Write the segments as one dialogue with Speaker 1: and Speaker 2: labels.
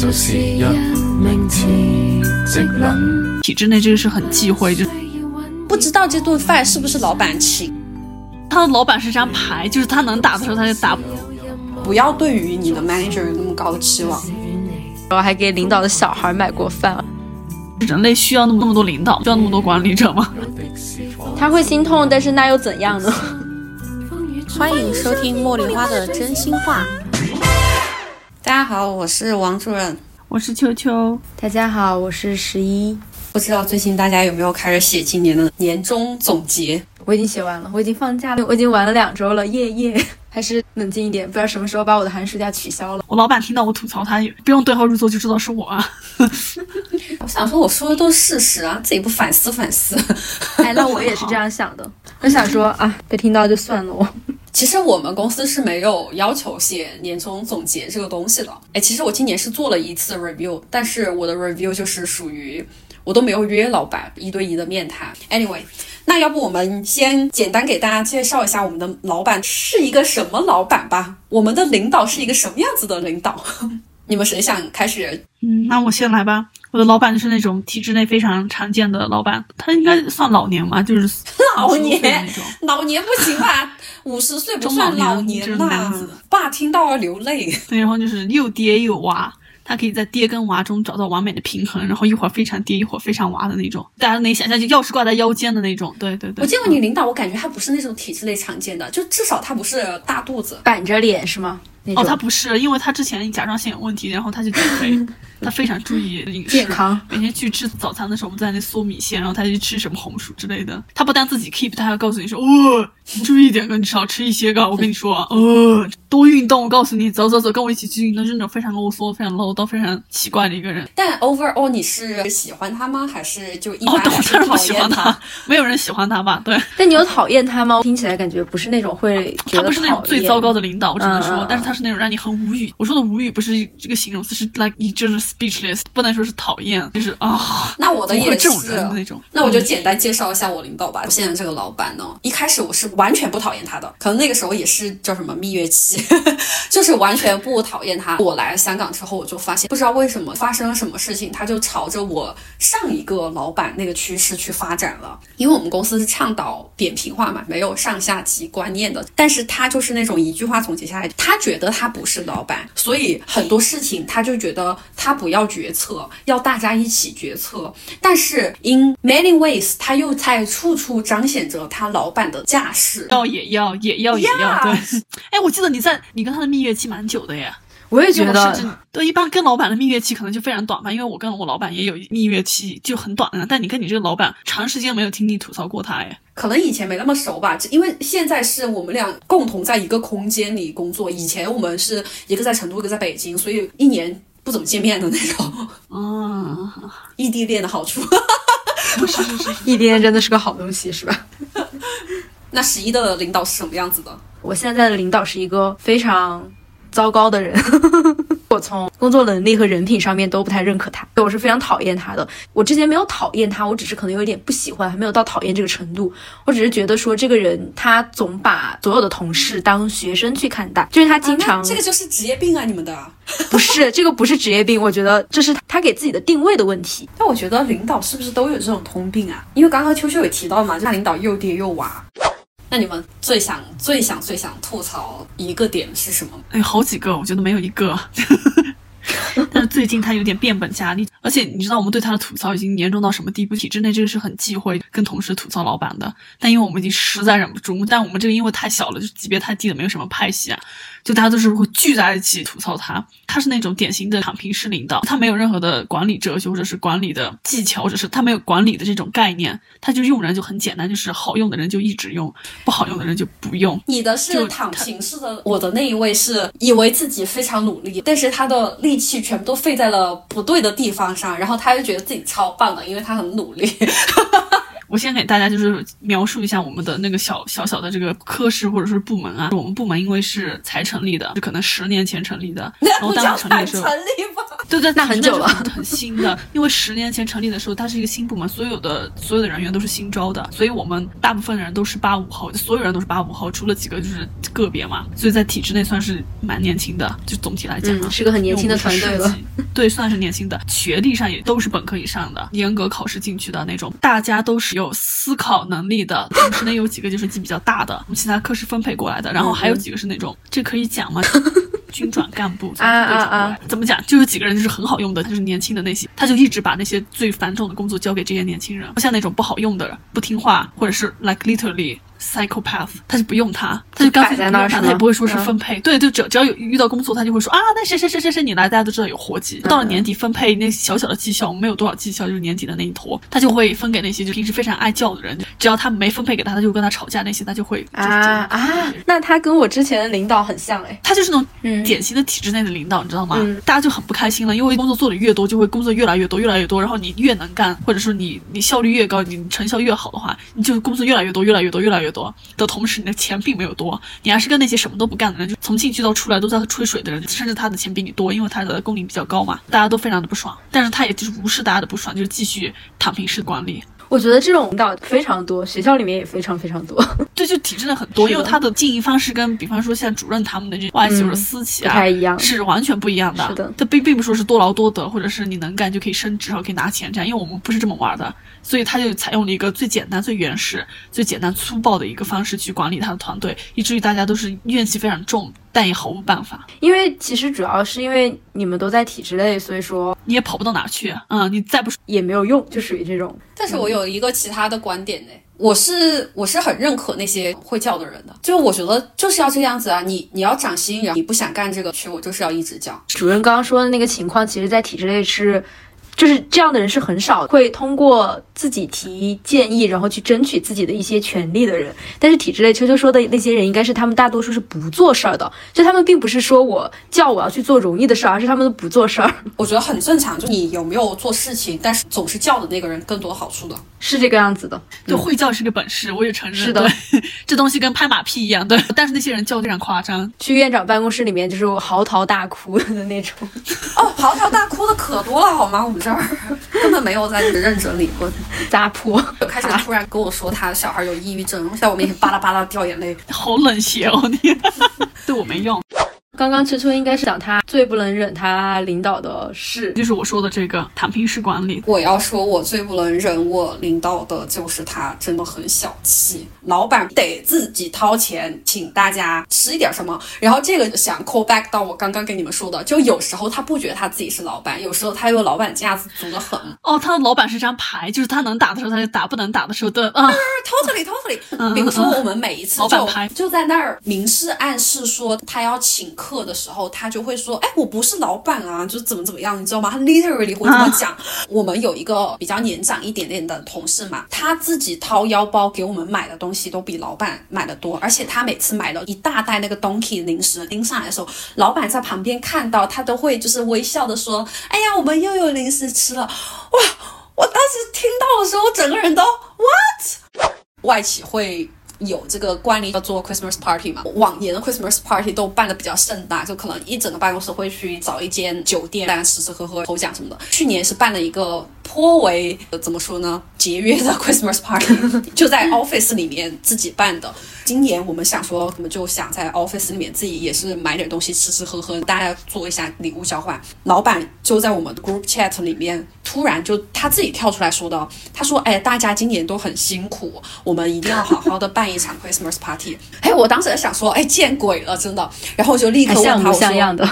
Speaker 1: 就是一名辭職撚。
Speaker 2: 体制内这个是很忌讳，就
Speaker 3: 不知道这顿饭是不是老板请。
Speaker 2: 他的老板是张牌，就是他能打的时候他就打。
Speaker 3: 不要对于你的 manager 有那么高的期望。
Speaker 4: 然后还给领导的小孩买过饭。
Speaker 2: 人类需要那么那么多领导，需要那么多管理者吗？
Speaker 4: 他会心痛，但是那又怎样呢？
Speaker 3: 欢迎收听茉莉花的真心话。大家好，我是王主任，
Speaker 2: 我是秋秋。
Speaker 4: 大家好，我是十一。
Speaker 3: 不知道最近大家有没有开始写今年的年终总结？
Speaker 4: 我已经写完了，我已经放假了，我已经玩了两周了，耶耶！还是冷静一点，不知道什么时候把我的寒暑假取消了。
Speaker 2: 我老板听到我吐槽他，不用对号入座就知道是我啊。
Speaker 3: 我想说，我说的都是事实啊，自己不反思反思。
Speaker 4: 哎，那我也是这样想的。我想说啊，被听到就算了。我
Speaker 3: 其实我们公司是没有要求写年终总结这个东西的。哎，其实我今年是做了一次 review，但是我的 review 就是属于我都没有约老板一对一的面谈。Anyway。那要不我们先简单给大家介绍一下我们的老板是一个什么老板吧？我们的领导是一个什么样子的领导？你们谁想开始？
Speaker 2: 嗯，那我先来吧。我的老板就是那种体制内非常常见的老板，他应该算老年嘛，就是
Speaker 3: 老年，老年不行吧？五十岁不算老年呐，爸听到要流泪。
Speaker 2: 对，然后就是又爹又娃。他可以在爹跟娃中找到完美的平衡，然后一会儿非常爹，一会儿非常娃的那种，大家能想象，就钥匙挂在腰间的那种。对对对。
Speaker 3: 我见过你领导，我感觉他不是那种体制内常见的，就至少他不是大肚子、
Speaker 4: 板着脸是吗？
Speaker 2: 哦，他不是，因为他之前甲状腺有问题，然后他就减肥，他非常注意饮食，
Speaker 4: 健康。
Speaker 2: 每天去吃早餐的时候，我们在那嗦米线，然后他就吃什么红薯之类的。他不但自己 keep，他还告诉你说，哦。你注意点，跟你少吃一些个。我跟你说，哦，多运动。我告诉你，走走走，跟我一起去运动。是那种非常啰嗦、非常唠叨、非常奇怪的一个人。
Speaker 3: 但 overall，你是喜欢他吗？还是就一般？哦，
Speaker 2: 当然不喜欢他。没有人喜欢他吧？对。
Speaker 4: 但你有讨厌他吗？听起来感觉不是那种会。
Speaker 2: 他不是那种最糟糕的领导，我只能说。但是他是那种让你很无语。我说的无语不是这个形容词，是 like 你就是 speechless，不能说是讨厌，就是啊。
Speaker 3: 那我的也是
Speaker 2: 那种。
Speaker 3: 那我就简单介绍一下我领导吧。我现在这个老板呢，一开始我是完全不讨厌他的。可能那个时候也是叫什么蜜月期，就是完全不讨厌他。我来香港之后，我就发现不知道为什么发生了什么事情，他就朝着我上一个老板那个趋势去发展了。因为我们公司是倡导扁平化嘛，没有上下级观念的。但是他就是那种一句话总结下来，他觉得他不是老板，所以很多事情他就觉得他不要决策，要大家一起决策。但是 in many ways，他又在处处彰显着他老板的架势，
Speaker 2: 要也要。也要也要。对，哎，我记得你在你跟他的蜜月期蛮久的耶，
Speaker 4: 我也觉得，
Speaker 2: 对，一般跟老板的蜜月期可能就非常短吧，因为我跟我老板也有蜜月期就很短的，但你跟你这个老板长时间没有听你吐槽过他哎，
Speaker 3: 可能以前没那么熟吧，因为现在是我们俩共同在一个空间里工作，以前我们是一个在成都，一个在北京，所以一年不怎么见面的那种，
Speaker 2: 嗯，
Speaker 3: 异地恋的好处，
Speaker 2: 是是是，
Speaker 4: 异地恋真的是个好东西，是吧？
Speaker 3: 那十一的领导是什么样子的？
Speaker 4: 我现在的领导是一个非常糟糕的人。我从工作能力和人品上面都不太认可他，我是非常讨厌他的。我之前没有讨厌他，我只是可能有一点不喜欢，还没有到讨厌这个程度。我只是觉得说这个人他总把所有的同事当学生去看待，就是他经常
Speaker 3: 这个就是职业病啊！你们的
Speaker 4: 不是这个不是职业病，我觉得这是他给自己的定位的问题。
Speaker 3: 但我觉得领导是不是都有这种通病啊？因为刚刚秋秋也提到嘛，就领导又爹又娃。那你们最想、最想、最想吐槽一个点是什么？
Speaker 2: 哎，好几个，我觉得没有一个。但是最近他有点变本加厉，而且你知道我们对他的吐槽已经严重到什么地步？体制内这个是很忌讳跟同事吐槽老板的，但因为我们已经实在忍不住，但我们这个因为太小了，就级别太低了，没有什么派系啊，就大家都是会聚在一起吐槽他。他是那种典型的躺平式领导，他没有任何的管理哲学或者是管理的技巧，或者是他没有管理的这种概念，他就用人就很简单，就是好用的人就一直用，不好用的人就不用。
Speaker 3: 你的是躺平式的，我的那一位是以为自己非常努力，但是他的力气全部都费在了不对的地方上，然后他就觉得自己超棒的，因为他很努力。
Speaker 2: 我先给大家就是描述一下我们的那个小小小的这个科室或者是部门啊。我们部门因为是才成立的，就可能十年前成立的，然后当时成立的时候，对对，
Speaker 4: 那很久了
Speaker 2: 很很新的。因为十年前成立的时候，它是一个新部门，所有的所有的人员都是新招的，所以我们大部分人都是八五后，所有人都是八五后，除了几个就是个别嘛，所以在体制内算是蛮年轻的。就总体来讲啊，
Speaker 4: 嗯是个很年轻的团队了。
Speaker 2: 对，算是年轻的，学历上也都是本科以上的，严格考试进去的那种，大家都是有思考能力的。同时呢，有几个就是级比较大的，我们其他科室分配过来的，然后还有几个是那种，这可以讲吗？军转干部
Speaker 4: 啊啊啊！
Speaker 2: 怎么讲？就有几个人就是很好用的，就是年轻的那些，他就一直把那些最繁重的工作交给这些年轻人，不像那种不好用的、不听话，或者是 like literally psychopath，他就不用他，他就干脆
Speaker 4: 在那儿
Speaker 2: 他，他也不会说是
Speaker 4: 嗯
Speaker 2: 分配。对，就只只要有遇到工作，他就会说啊，那谁谁谁谁谁你来，大家都知道有活计。到了年底分配那小小的绩效，没有多少绩效，就是年底的那一坨，他就会分给那些就平时非常爱叫的人，只要他没分配给他，他就跟他吵架，那些他就会就
Speaker 4: 啊啊，那他跟我之前的领导很像哎。
Speaker 2: 他就是那种
Speaker 4: 嗯
Speaker 2: 典型的体制内的领导，你知道吗？
Speaker 4: 嗯
Speaker 2: 大家就很不开心了，因为工作做的越多，就会工作越来越多，越来越多，然后你越能干，或者说你你效率越高，你成效越好的话，你就工作越来越多，越来越多，越来越多的同时，你的钱并没有多，你还是跟那些什么都不干的人，就从进去到出来都在吹水的人，甚至他的钱比你多，因为他的工龄比较高嘛，大家都非常的不爽，但是他也就是无视大家的不爽，就是继续躺平式管理。
Speaker 4: 我觉得这种领导非常多，学校里面也非常非常多，
Speaker 2: 对，就体制的很多，因为他的经营方式跟比方说像主任他们的这外企或者私企啊，
Speaker 4: 不太一样
Speaker 2: 是完全不一样的。
Speaker 4: 是的。
Speaker 2: 他并并不说是多劳多得，或者是你能干就可以升职，然后可以拿钱这样，因为我们不是这么玩的，所以他就采用了一个最简单、最原始、最简单粗暴的一个方式去管理他的团队，以至于大家都是怨气非常重，但也毫无办法，
Speaker 4: 因为其实主要是因为你们都在体制内，所以说
Speaker 2: 你也跑不到哪儿去。嗯，你再不
Speaker 4: 也没有用，就属于这种。
Speaker 3: 但是我有一个其他的观点呢，我是我是很认可那些会叫的人的，就我觉得就是要这样子啊，你你要涨薪，然后你不想干这个区，我就是要一直叫。
Speaker 4: 主任刚刚说的那个情况，其实在体制内是。就是这样的人是很少，会通过自己提建议，然后去争取自己的一些权利的人。但是体制内秋秋说的那些人，应该是他们大多数是不做事儿的，就他们并不是说我叫我要去做容易的事儿，而是他们都不做事儿，
Speaker 3: 我觉得很正常，就你有没有做事情，但是总是叫的那个人更多好处的。
Speaker 4: 是这个样子的。
Speaker 2: 就，会叫是个本事，我也承认。
Speaker 4: 是的，
Speaker 2: 这东西跟拍马屁一样。对，但是那些人叫得非常夸张。
Speaker 4: 去院长办公室里面就是嚎啕大哭的那种。
Speaker 3: 哦，嚎啕大哭的可多了好吗？我们这儿根本没有在认真理过。
Speaker 4: 砸泼，
Speaker 3: 就开始突然跟我说他小孩有抑郁症，在我面前巴拉巴拉掉眼泪。
Speaker 2: 好冷血哦你，对我没用。
Speaker 4: 刚刚秋秋应该是讲他最不能忍他领导的事，
Speaker 2: 就是我说的这个躺平式管理。
Speaker 3: 我要说，我最不能忍我领导的就是他真的很小气，老板得自己掏钱请大家吃一点什么。然后这个想 call back 到我刚刚跟你们说的，就有时候他不觉得他自己是老板，有时候他又老板架子足的很。
Speaker 2: 哦，他的老板是张牌，就是他能打的时候他就打，不能打的时候的啊。
Speaker 3: totally totally，比如说我们每一次就就在那儿明示暗示说他要请客的时候，他就会说，哎，我不是老板啊，就怎么怎么样，你知道吗？他 literally 会这么讲。我们有一个比较年长一点点的同事嘛，他自己掏腰包给我们买的东西都比老板买的多，而且他每次买了一大袋那个 Donkey 零食拎上来的时候，老板在旁边看到，他都会就是微笑的说，哎呀，我们又有零食吃了，哇！我当时听到的时候，我整个人都 what？外企会有这个惯例要做 Christmas party 嘛？往年的 Christmas party 都办的比较盛大，就可能一整个办公室会去找一间酒店，大家吃吃喝喝、抽奖什么的。去年是办了一个颇为呃怎么说呢节约的 Christmas party，就在 office 里面自己办的。今年我们想说，我们就想在 office 里面自己也是买点东西吃吃喝喝，大家做一下礼物交换。老板就在我们的 group chat 里面，突然就他自己跳出来说的，他说：“哎，大家今年都很辛苦，我们一定要好好的办一场 Christmas party。”哎，我当时在想说：“哎，见鬼了，真的！”然后我就立刻问他，
Speaker 4: 还像模
Speaker 3: 我说
Speaker 4: 像样的。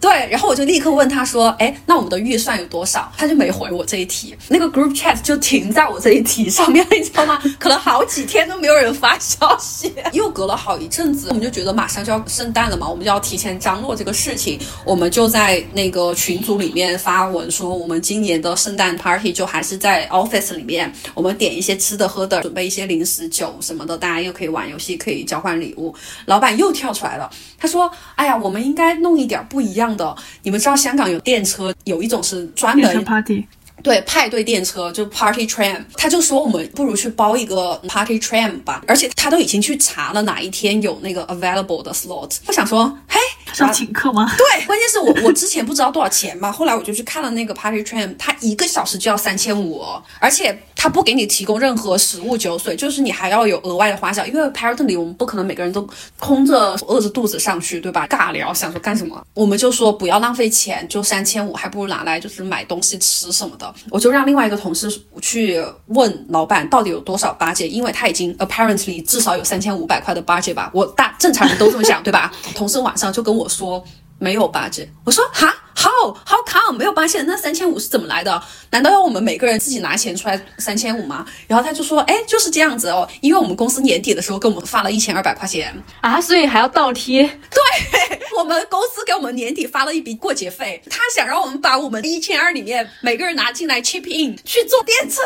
Speaker 3: 对，然后我就立刻问他说：“哎，那我们的预算有多少？”他就没回我这一题，那个 group chat 就停在我这一题上面，你知道吗？可能好几天都没有人发消息。又隔了好一阵子，我们就觉得马上就要圣诞了嘛，我们就要提前张罗这个事情，我们就在那个群组里面发文说，我们今年的圣诞 party 就还是在 office 里面，我们点一些吃的喝的，准备一些零食酒什么的，大家又可以玩游戏，可以交换礼物。老板又跳出来了，他说：“哎呀，我们应该弄一点不一样的。你们知道香港有电车，有一种是专
Speaker 2: 变成
Speaker 3: 门
Speaker 2: party，
Speaker 3: 对派对电车，就 party tram，他就说我们不如去包一个 party tram 吧，而且他都已经去查了哪一天有那个 available 的 slot。我想说，嘿，
Speaker 2: 要请客吗？
Speaker 3: 对，关键是我 我之前不知道多少钱嘛，后来我就去看了那个 Party Train，它一个小时就要三千五，而且它不给你提供任何食物酒水，就是你还要有额外的花销，因为 Party 里我们不可能每个人都空着饿着肚子上去，对吧？尬聊，想说干什么？我们就说不要浪费钱，就三千五，还不如拿来就是买东西吃什么的。我就让另外一个同事去问老板到底有多少 budget，因为他已经 apparently 至少有三千五百块的 budget 吧，我大正常人都这么想，对吧？同事晚上就跟我说没有吧，姐我说哈？How how come 没有 budget？那三千五是怎么来的？难道要我们每个人自己拿钱出来三千五吗？然后他就说，哎，就是这样子哦，因为我们公司年底的时候给我们发了一千二百块钱，
Speaker 4: 啊，所以还要倒贴。
Speaker 3: 对 我们公司给我们年底发了一笔过节费，他想让我们把我们一千二里面每个人拿进来 chip in 去坐电车。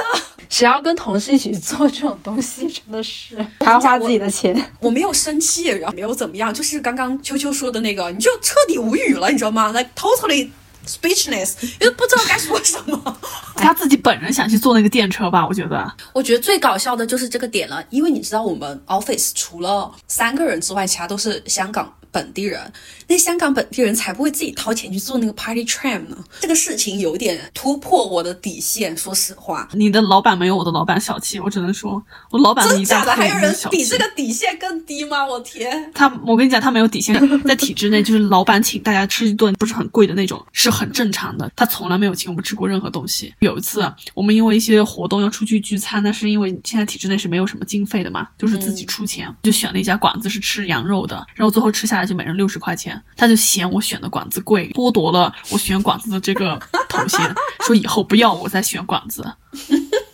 Speaker 4: 谁要跟同事一起做这种东西，真的是 还要花自己的钱。
Speaker 3: 我没有生气，然后没有怎么样，就是刚刚秋秋说的那个，你就彻底无语了，你知道吗？Like totally speechless，因为不知道该说什么。
Speaker 2: 他自己本人想去坐那个电车吧？我觉得
Speaker 3: 我觉得最搞笑的就是这个点了，因为你知道我们 office 除了三个人之外，其他都是香港本地人。那香港本地人才不会自己掏钱去做那个 party tram 呢。这个事情有点突破我的底线，说实话。
Speaker 2: 你的老板没有我的老板小气，我只能说，我老板
Speaker 3: 真假的
Speaker 2: 一大特
Speaker 3: 还有人
Speaker 2: 小气
Speaker 3: 比这。个底线更低吗？我天！
Speaker 2: 他，我跟你讲，他没有底线，在体制内就是老板请大家吃一顿不是很贵的那种，是很正常的。他从来没有请我们吃过任何东西。有一次，我们因为一些活动要出去聚餐，那是因为现在体制内是没有什么经费的嘛，就是自己出钱，就选了一家馆子是吃羊肉的，然后最后吃下来就每人六十块钱。他就嫌我选的馆子贵，剥夺了我选馆子的这个头衔，说以后不要我再选馆子。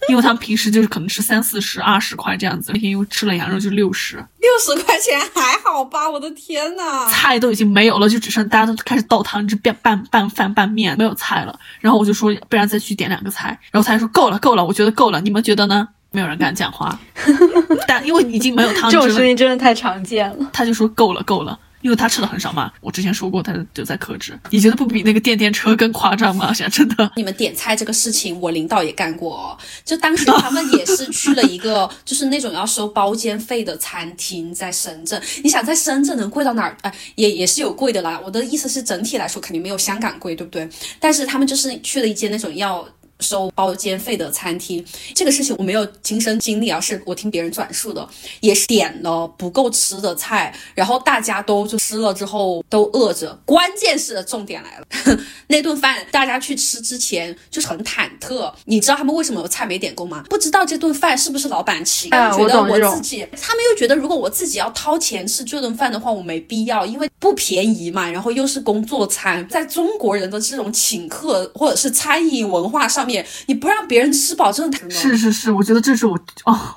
Speaker 2: 因为他们平时就是可能吃三四十、二十块这样子，那天因为吃了羊肉就六十，
Speaker 3: 六十块钱还好吧？我的天呐！
Speaker 2: 菜都已经没有了，就只剩大家都开始倒汤，汁拌拌拌饭拌面，没有菜了。然后我就说，不然再去点两个菜。然后他还说够了够了，我觉得够了，你们觉得呢？没有人敢讲话，但因为已经没有汤汁了，
Speaker 4: 这种事情真的太常见了。
Speaker 2: 他就说够了够了。因为他吃的很少嘛，我之前说过，他就在克制。你觉得不比那个电电车更夸张吗？现在真的，
Speaker 3: 你们点菜这个事情，我领导也干过哦。就当时他们也是去了一个，就是那种要收包间费的餐厅，在深圳。你想在深圳能贵到哪儿？哎、也也是有贵的啦。我的意思是，整体来说肯定没有香港贵，对不对？但是他们就是去了一间那种要。收包间费的餐厅，这个事情我没有亲身经历啊，是我听别人转述的，也是点了不够吃的菜，然后大家都就吃了之后都饿着。关键是重点来了，那顿饭大家去吃之前就是很忐忑，你知道他们为什么有菜没点够吗？不知道这顿饭是不是老板请，
Speaker 4: 啊
Speaker 3: 觉得我自己，他们又觉得如果我自己要掏钱吃这顿饭的话，我没必要，因为不便宜嘛，然后又是工作餐，在中国人的这种请客或者是餐饮文化上你不让别人吃饱，真的太
Speaker 2: 是是是，我觉得这是我哦，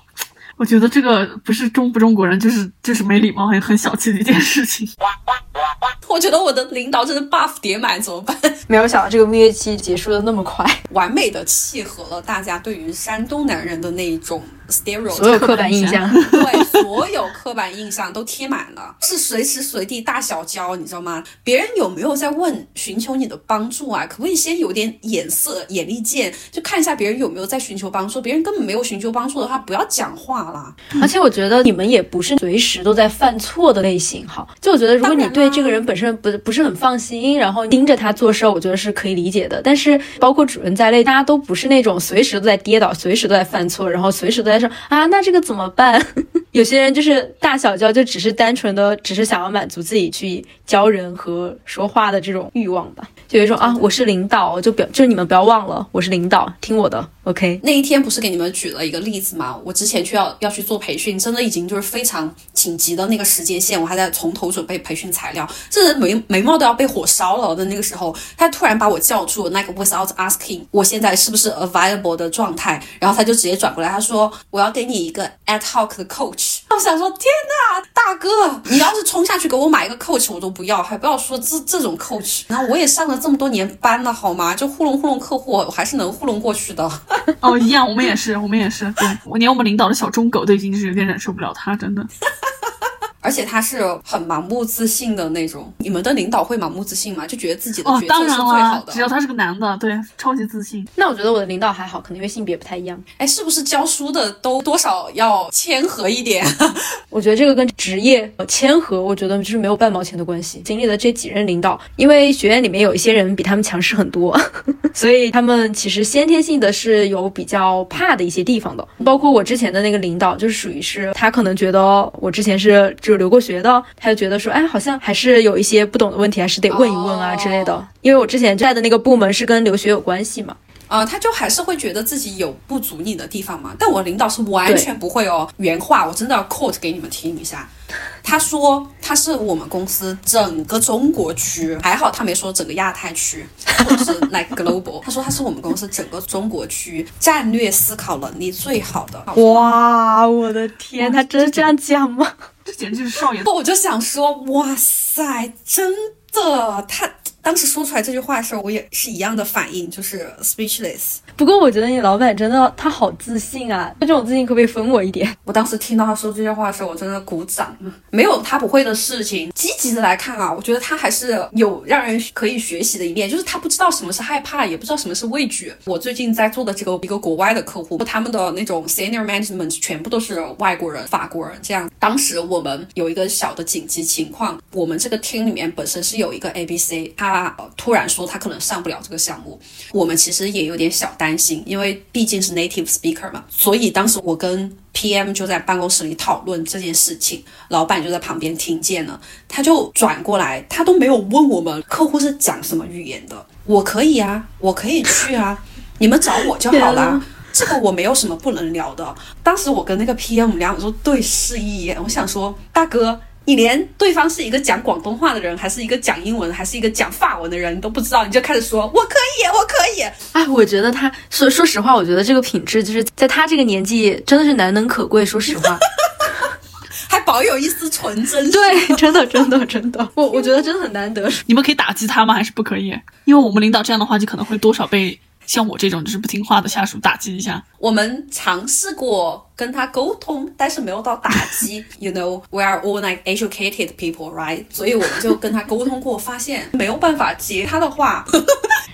Speaker 2: 我觉得这个不是中不中国人，就是就是没礼貌，很很小气的一件事情。
Speaker 3: 我觉得我的领导真的 buff 叠满，怎么办？
Speaker 4: 没有想到这个蜜月期结束的那么快，
Speaker 3: 完美的契合了大家对于山东男人的那一种 stereotype，
Speaker 4: 所有刻板印象。
Speaker 3: 对，所有刻板印象都贴满了，是随时随地大小交，你知道吗？别人有没有在问、寻求你的帮助啊？可不可以先有点眼色、眼力见，就看一下别人有没有在寻求帮助？别人根本没有寻求帮助的话，不要讲话啦。
Speaker 4: 而且我觉得你们也不是随时都在犯错的类型，哈。就我觉得，如果你对这个人本身不不是很放心，然后盯着他做事儿，我觉得是可以理解的。但是包括主任在内，大家都不是那种随时都在跌倒、随时都在犯错，然后随时都在说啊，那这个怎么办？有些人就是大小交，就只是单纯的，只是想要满足自己去教人和说话的这种欲望吧。就有一种啊，我是领导，就表就你们不要忘了，我是领导，听我的，OK。
Speaker 3: 那一天不是给你们举了一个例子吗？我之前去要要去做培训，真的已经就是非常紧急的那个时间线，我还在从头准备培训材料，这人眉眉毛都要被火烧了的那个时候，他突然把我叫住，那个 without asking 我现在是不是 available 的状态，然后他就直接转过来，他说我要给你一个 ad hoc 的 coach。我想说天呐，大哥，你要是冲下去给我买一个 coach 我都不要，还不要说这这种 coach。然后我也上了这么多年班了，好吗？就糊弄糊弄客户，我还是能糊弄过去的。
Speaker 2: 哦，一样，我们也是，我们也是。对我连我们领导的小忠狗都已经就是有点忍受不了他，真的。
Speaker 3: 而且他是很盲目自信的那种。你们的领导会盲目自信吗？就觉得自己的
Speaker 2: 哦
Speaker 3: 决，策是最好的？
Speaker 2: 只要他是个男的，对，超级自信。
Speaker 4: 那我觉得我的领导还好，可能因为性别不太一样。
Speaker 3: 哎，是不是教书的都多少要谦和一点？
Speaker 4: 我觉得这个跟职业呃谦和，我觉得就是没有半毛钱的关系。经历了这几任领导，因为学院里面有一些人比他们强势很多，所以他们其实先天性的是有比较怕的一些地方的。包括我之前的那个领导，就是属于是他可能觉得我之前是就是留过学的，他就觉得说，哎，好像还是有一些不懂的问题，还是得问一问啊
Speaker 3: 哦
Speaker 4: 之类的。因为我之前在的那个部门是跟留学有关系嘛。
Speaker 3: 啊、他就还是会觉得自己有不足你的地方嘛。但我领导是完全不会哦，原话我真的要 quote 给你们听一下。他说他是我们公司整个中国区，还好他没说整个亚太区或者是 like global。他说他是我们公司整个中国区战略思考能力最好的。
Speaker 4: 哇，我的天，他真的这样讲吗？
Speaker 2: 这 简直就是少爷。
Speaker 3: 我就想说，哇塞，真的，他当时说出来这句话的时候，我也是一样的反应，就是 speechless。
Speaker 4: 不过我觉得你老板真的他好自信啊，这种自信可不可以分我一点？
Speaker 3: 我当时听到他说这些话的时候，我真的鼓掌。没有他不会的事情，积极的来看啊，我觉得他还是有让人可以学习的一面，就是他不知道什么是害怕，也不知道什么是畏惧。我最近在做的这个一个国外的客户，他们的那种 senior management 全部都是外国人、法国人。这样，当时我们有一个小的紧急情况，我们这个 team 里面本身是有一个 ABC，他、呃突然说他可能上不了这个项目，我们其实也有点小担心，因为毕竟是 native speaker 嘛，所以当时我跟 PM 就在办公室里讨论这件事情，老板就在旁边听见了，他就转过来，他都没有问我们客户是讲什么语言的，我可以啊，我可以去啊，你们找我就好啦。这个我没有什么不能聊的。当时我跟那个 PM 两个都对视一眼，我想说，大哥，你连对方是一个讲广东话的人，还是一个讲英文，还是一个讲法文的人，你都不知道，你就开始说我可以，我可以。
Speaker 4: 哎，我觉得他说说实话，我觉得这个品质就是在他这个年纪真的是难能可贵。说实话，
Speaker 3: 还保有一丝纯真。
Speaker 4: 对，真的真的真的，我我觉得真的很难得。
Speaker 2: 你们可以打击他吗？还是不可以？因为我们领导这样的话，就可能会多少被像我这种就是不听话的下属打击一下。
Speaker 3: 我们尝试过跟他沟通，但是没有到打击。You know, we are all like educated people, right？所以我们就跟他沟通过，发现没有办法接他的话。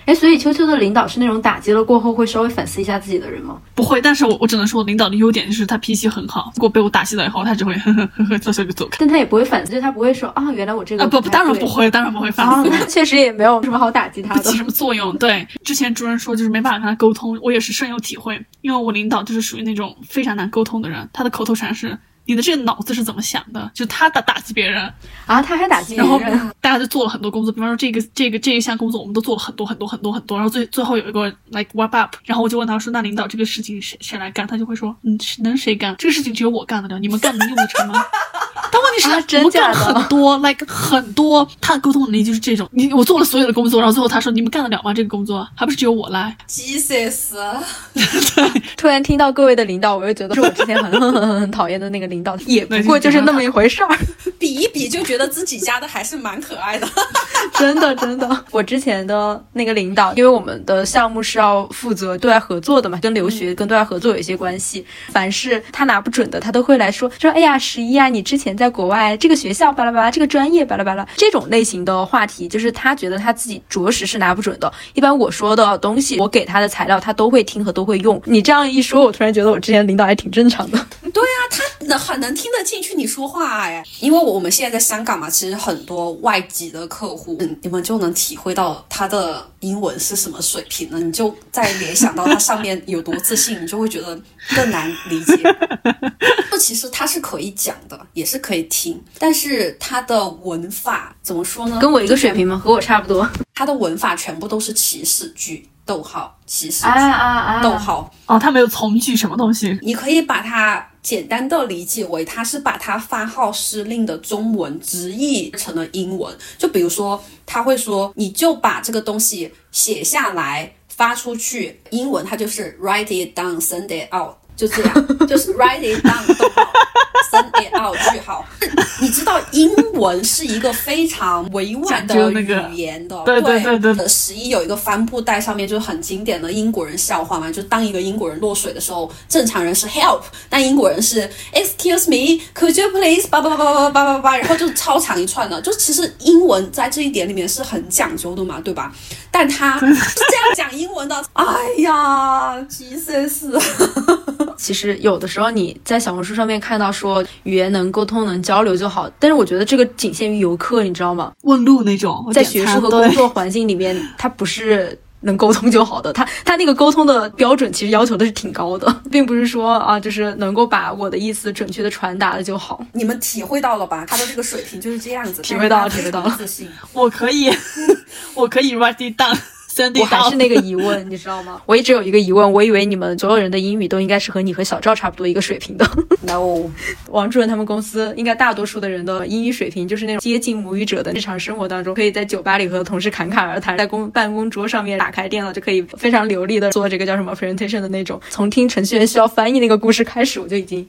Speaker 4: 哎，所以秋秋的领导是那种打击了过后会稍微反思一下自己的人吗？
Speaker 2: 不会，但是我我只能说，领导的优点就是他脾气很好。如果被我打击了以后，他只会呵呵呵呵，这时候就走开。
Speaker 4: 但他也不会反思，就他不会说啊，原来我这个
Speaker 2: 啊不不，当然不会，当然不会反
Speaker 4: 啊，
Speaker 2: 思。
Speaker 4: 那确实也没有什么好打击他的
Speaker 2: 不起。什么作用。对，之前主任说就是没办法跟他沟通，我也是深有体会，因为我领导就是属于那种非常难沟通的人，他的口头禅是。你的这个脑子是怎么想的？就他打打击别人，
Speaker 4: 啊，他还打击别
Speaker 2: 然后
Speaker 4: 人，
Speaker 2: 大家就做了很多工作，比方说这个这个这一项工作我们都做了很多很多很多很多，然后最最后有一个 like wrap up，然后我就问他说，那领导这个事情谁谁来干？他就会说，嗯，能谁干？这个事情只有我干得了，你们干能用得成吗？但问题是，
Speaker 4: 啊真
Speaker 2: 我们干了
Speaker 4: 假的
Speaker 2: 很多，like 很多，他的沟通能力就是这种。你我做了所有的工作，然后最后他说，你们干得了吗？这个工作还不是只有我来
Speaker 3: ？Jesus，
Speaker 4: 突然听到各位的领导，我又觉得是我之前很 很很很讨厌的那个领导，也不过就是那么一回事儿。
Speaker 3: 比一比就觉得自己家的还是蛮可爱的。
Speaker 4: 真的真的，我之前的那个领导，因为我们的项目是要负责对外合作的嘛，跟留学、跟对外合作有一些关系。凡是他拿不准的，他都会来说说，哎呀，十一啊，你之前在国外这个学校巴拉巴拉，这个专业巴拉巴拉，这种类型的话题，就是他觉得他自己着实是拿不准的。一般我说的东西，我给他的材料，他都会听和都会用。你这样一说，我突然觉得我之前领导还挺正常的。
Speaker 3: 对啊，他能很能听得进去你说话哎，因为我们现在在香港嘛，其实很多外籍的客户，嗯，你们就能体会到他的英文是什么水平了，你就再联想到他上面有多自信，你就会觉得更难理解。那其实他是可以讲的，也是可以听，但是他的文法怎么说呢？
Speaker 4: 跟我一个水平吗？和我差不多。
Speaker 3: 他的文法全部都是祈使句，逗号，祈使句，
Speaker 4: 啊啊啊！
Speaker 3: 逗号。
Speaker 2: 哦，他没有从句什么东西。
Speaker 3: 你可以把它简单的理解为，他是把他发号施令的中文直译成了英文。就比如说，他会说，你就把这个东西写下来发出去，英文他就是 write it down, send it out，就这样，就是 write it down，逗号 send it out 句号。你知道英文是一个非常委婉的语言的，
Speaker 2: 对对对
Speaker 3: 十一有一个帆布袋，上面就是很经典的英国人笑话嘛，就是当一个英国人落水的时候，正常人是 help，但英国人是 excuse me，could you please 叭叭叭叭叭叭叭叭，然后就超长一串的，就其实英文在这一点里面是很讲究的嘛，对吧？但他是这样讲英文的，哎呀，Jesus。
Speaker 4: 其实有的时候你在小红书上面看到说语言能沟通能交流就好，但是我觉得这个仅限于游客，你知道吗？
Speaker 2: 问路那种，
Speaker 4: 在学术和工作环境里面，它不是能沟通就好的，他他那个沟通的标准其实要求的是挺高的，并不是说啊，就是能够把我的意思准确的传达了就好。
Speaker 3: 你们体会到了吧？他的这个水平就是这样子，
Speaker 4: 体会到了体会到了
Speaker 3: 自信。
Speaker 2: 我可以，我可以 write it down。
Speaker 4: 我还是那个疑问，你知道吗？我一直有一个疑问，我以为你们所有人的英语都应该是和你和小赵差不多一个水平的。
Speaker 3: No，
Speaker 4: 王主任他们公司应该大多数的人的英语水平就是那种接近母语者的，日常生活当中可以在酒吧里和同事侃侃而谈，在公办公桌上面打开电脑就可以非常流利的做这个叫什么 presentation 的那种。从听程序员需要翻译那个故事开始，我就已经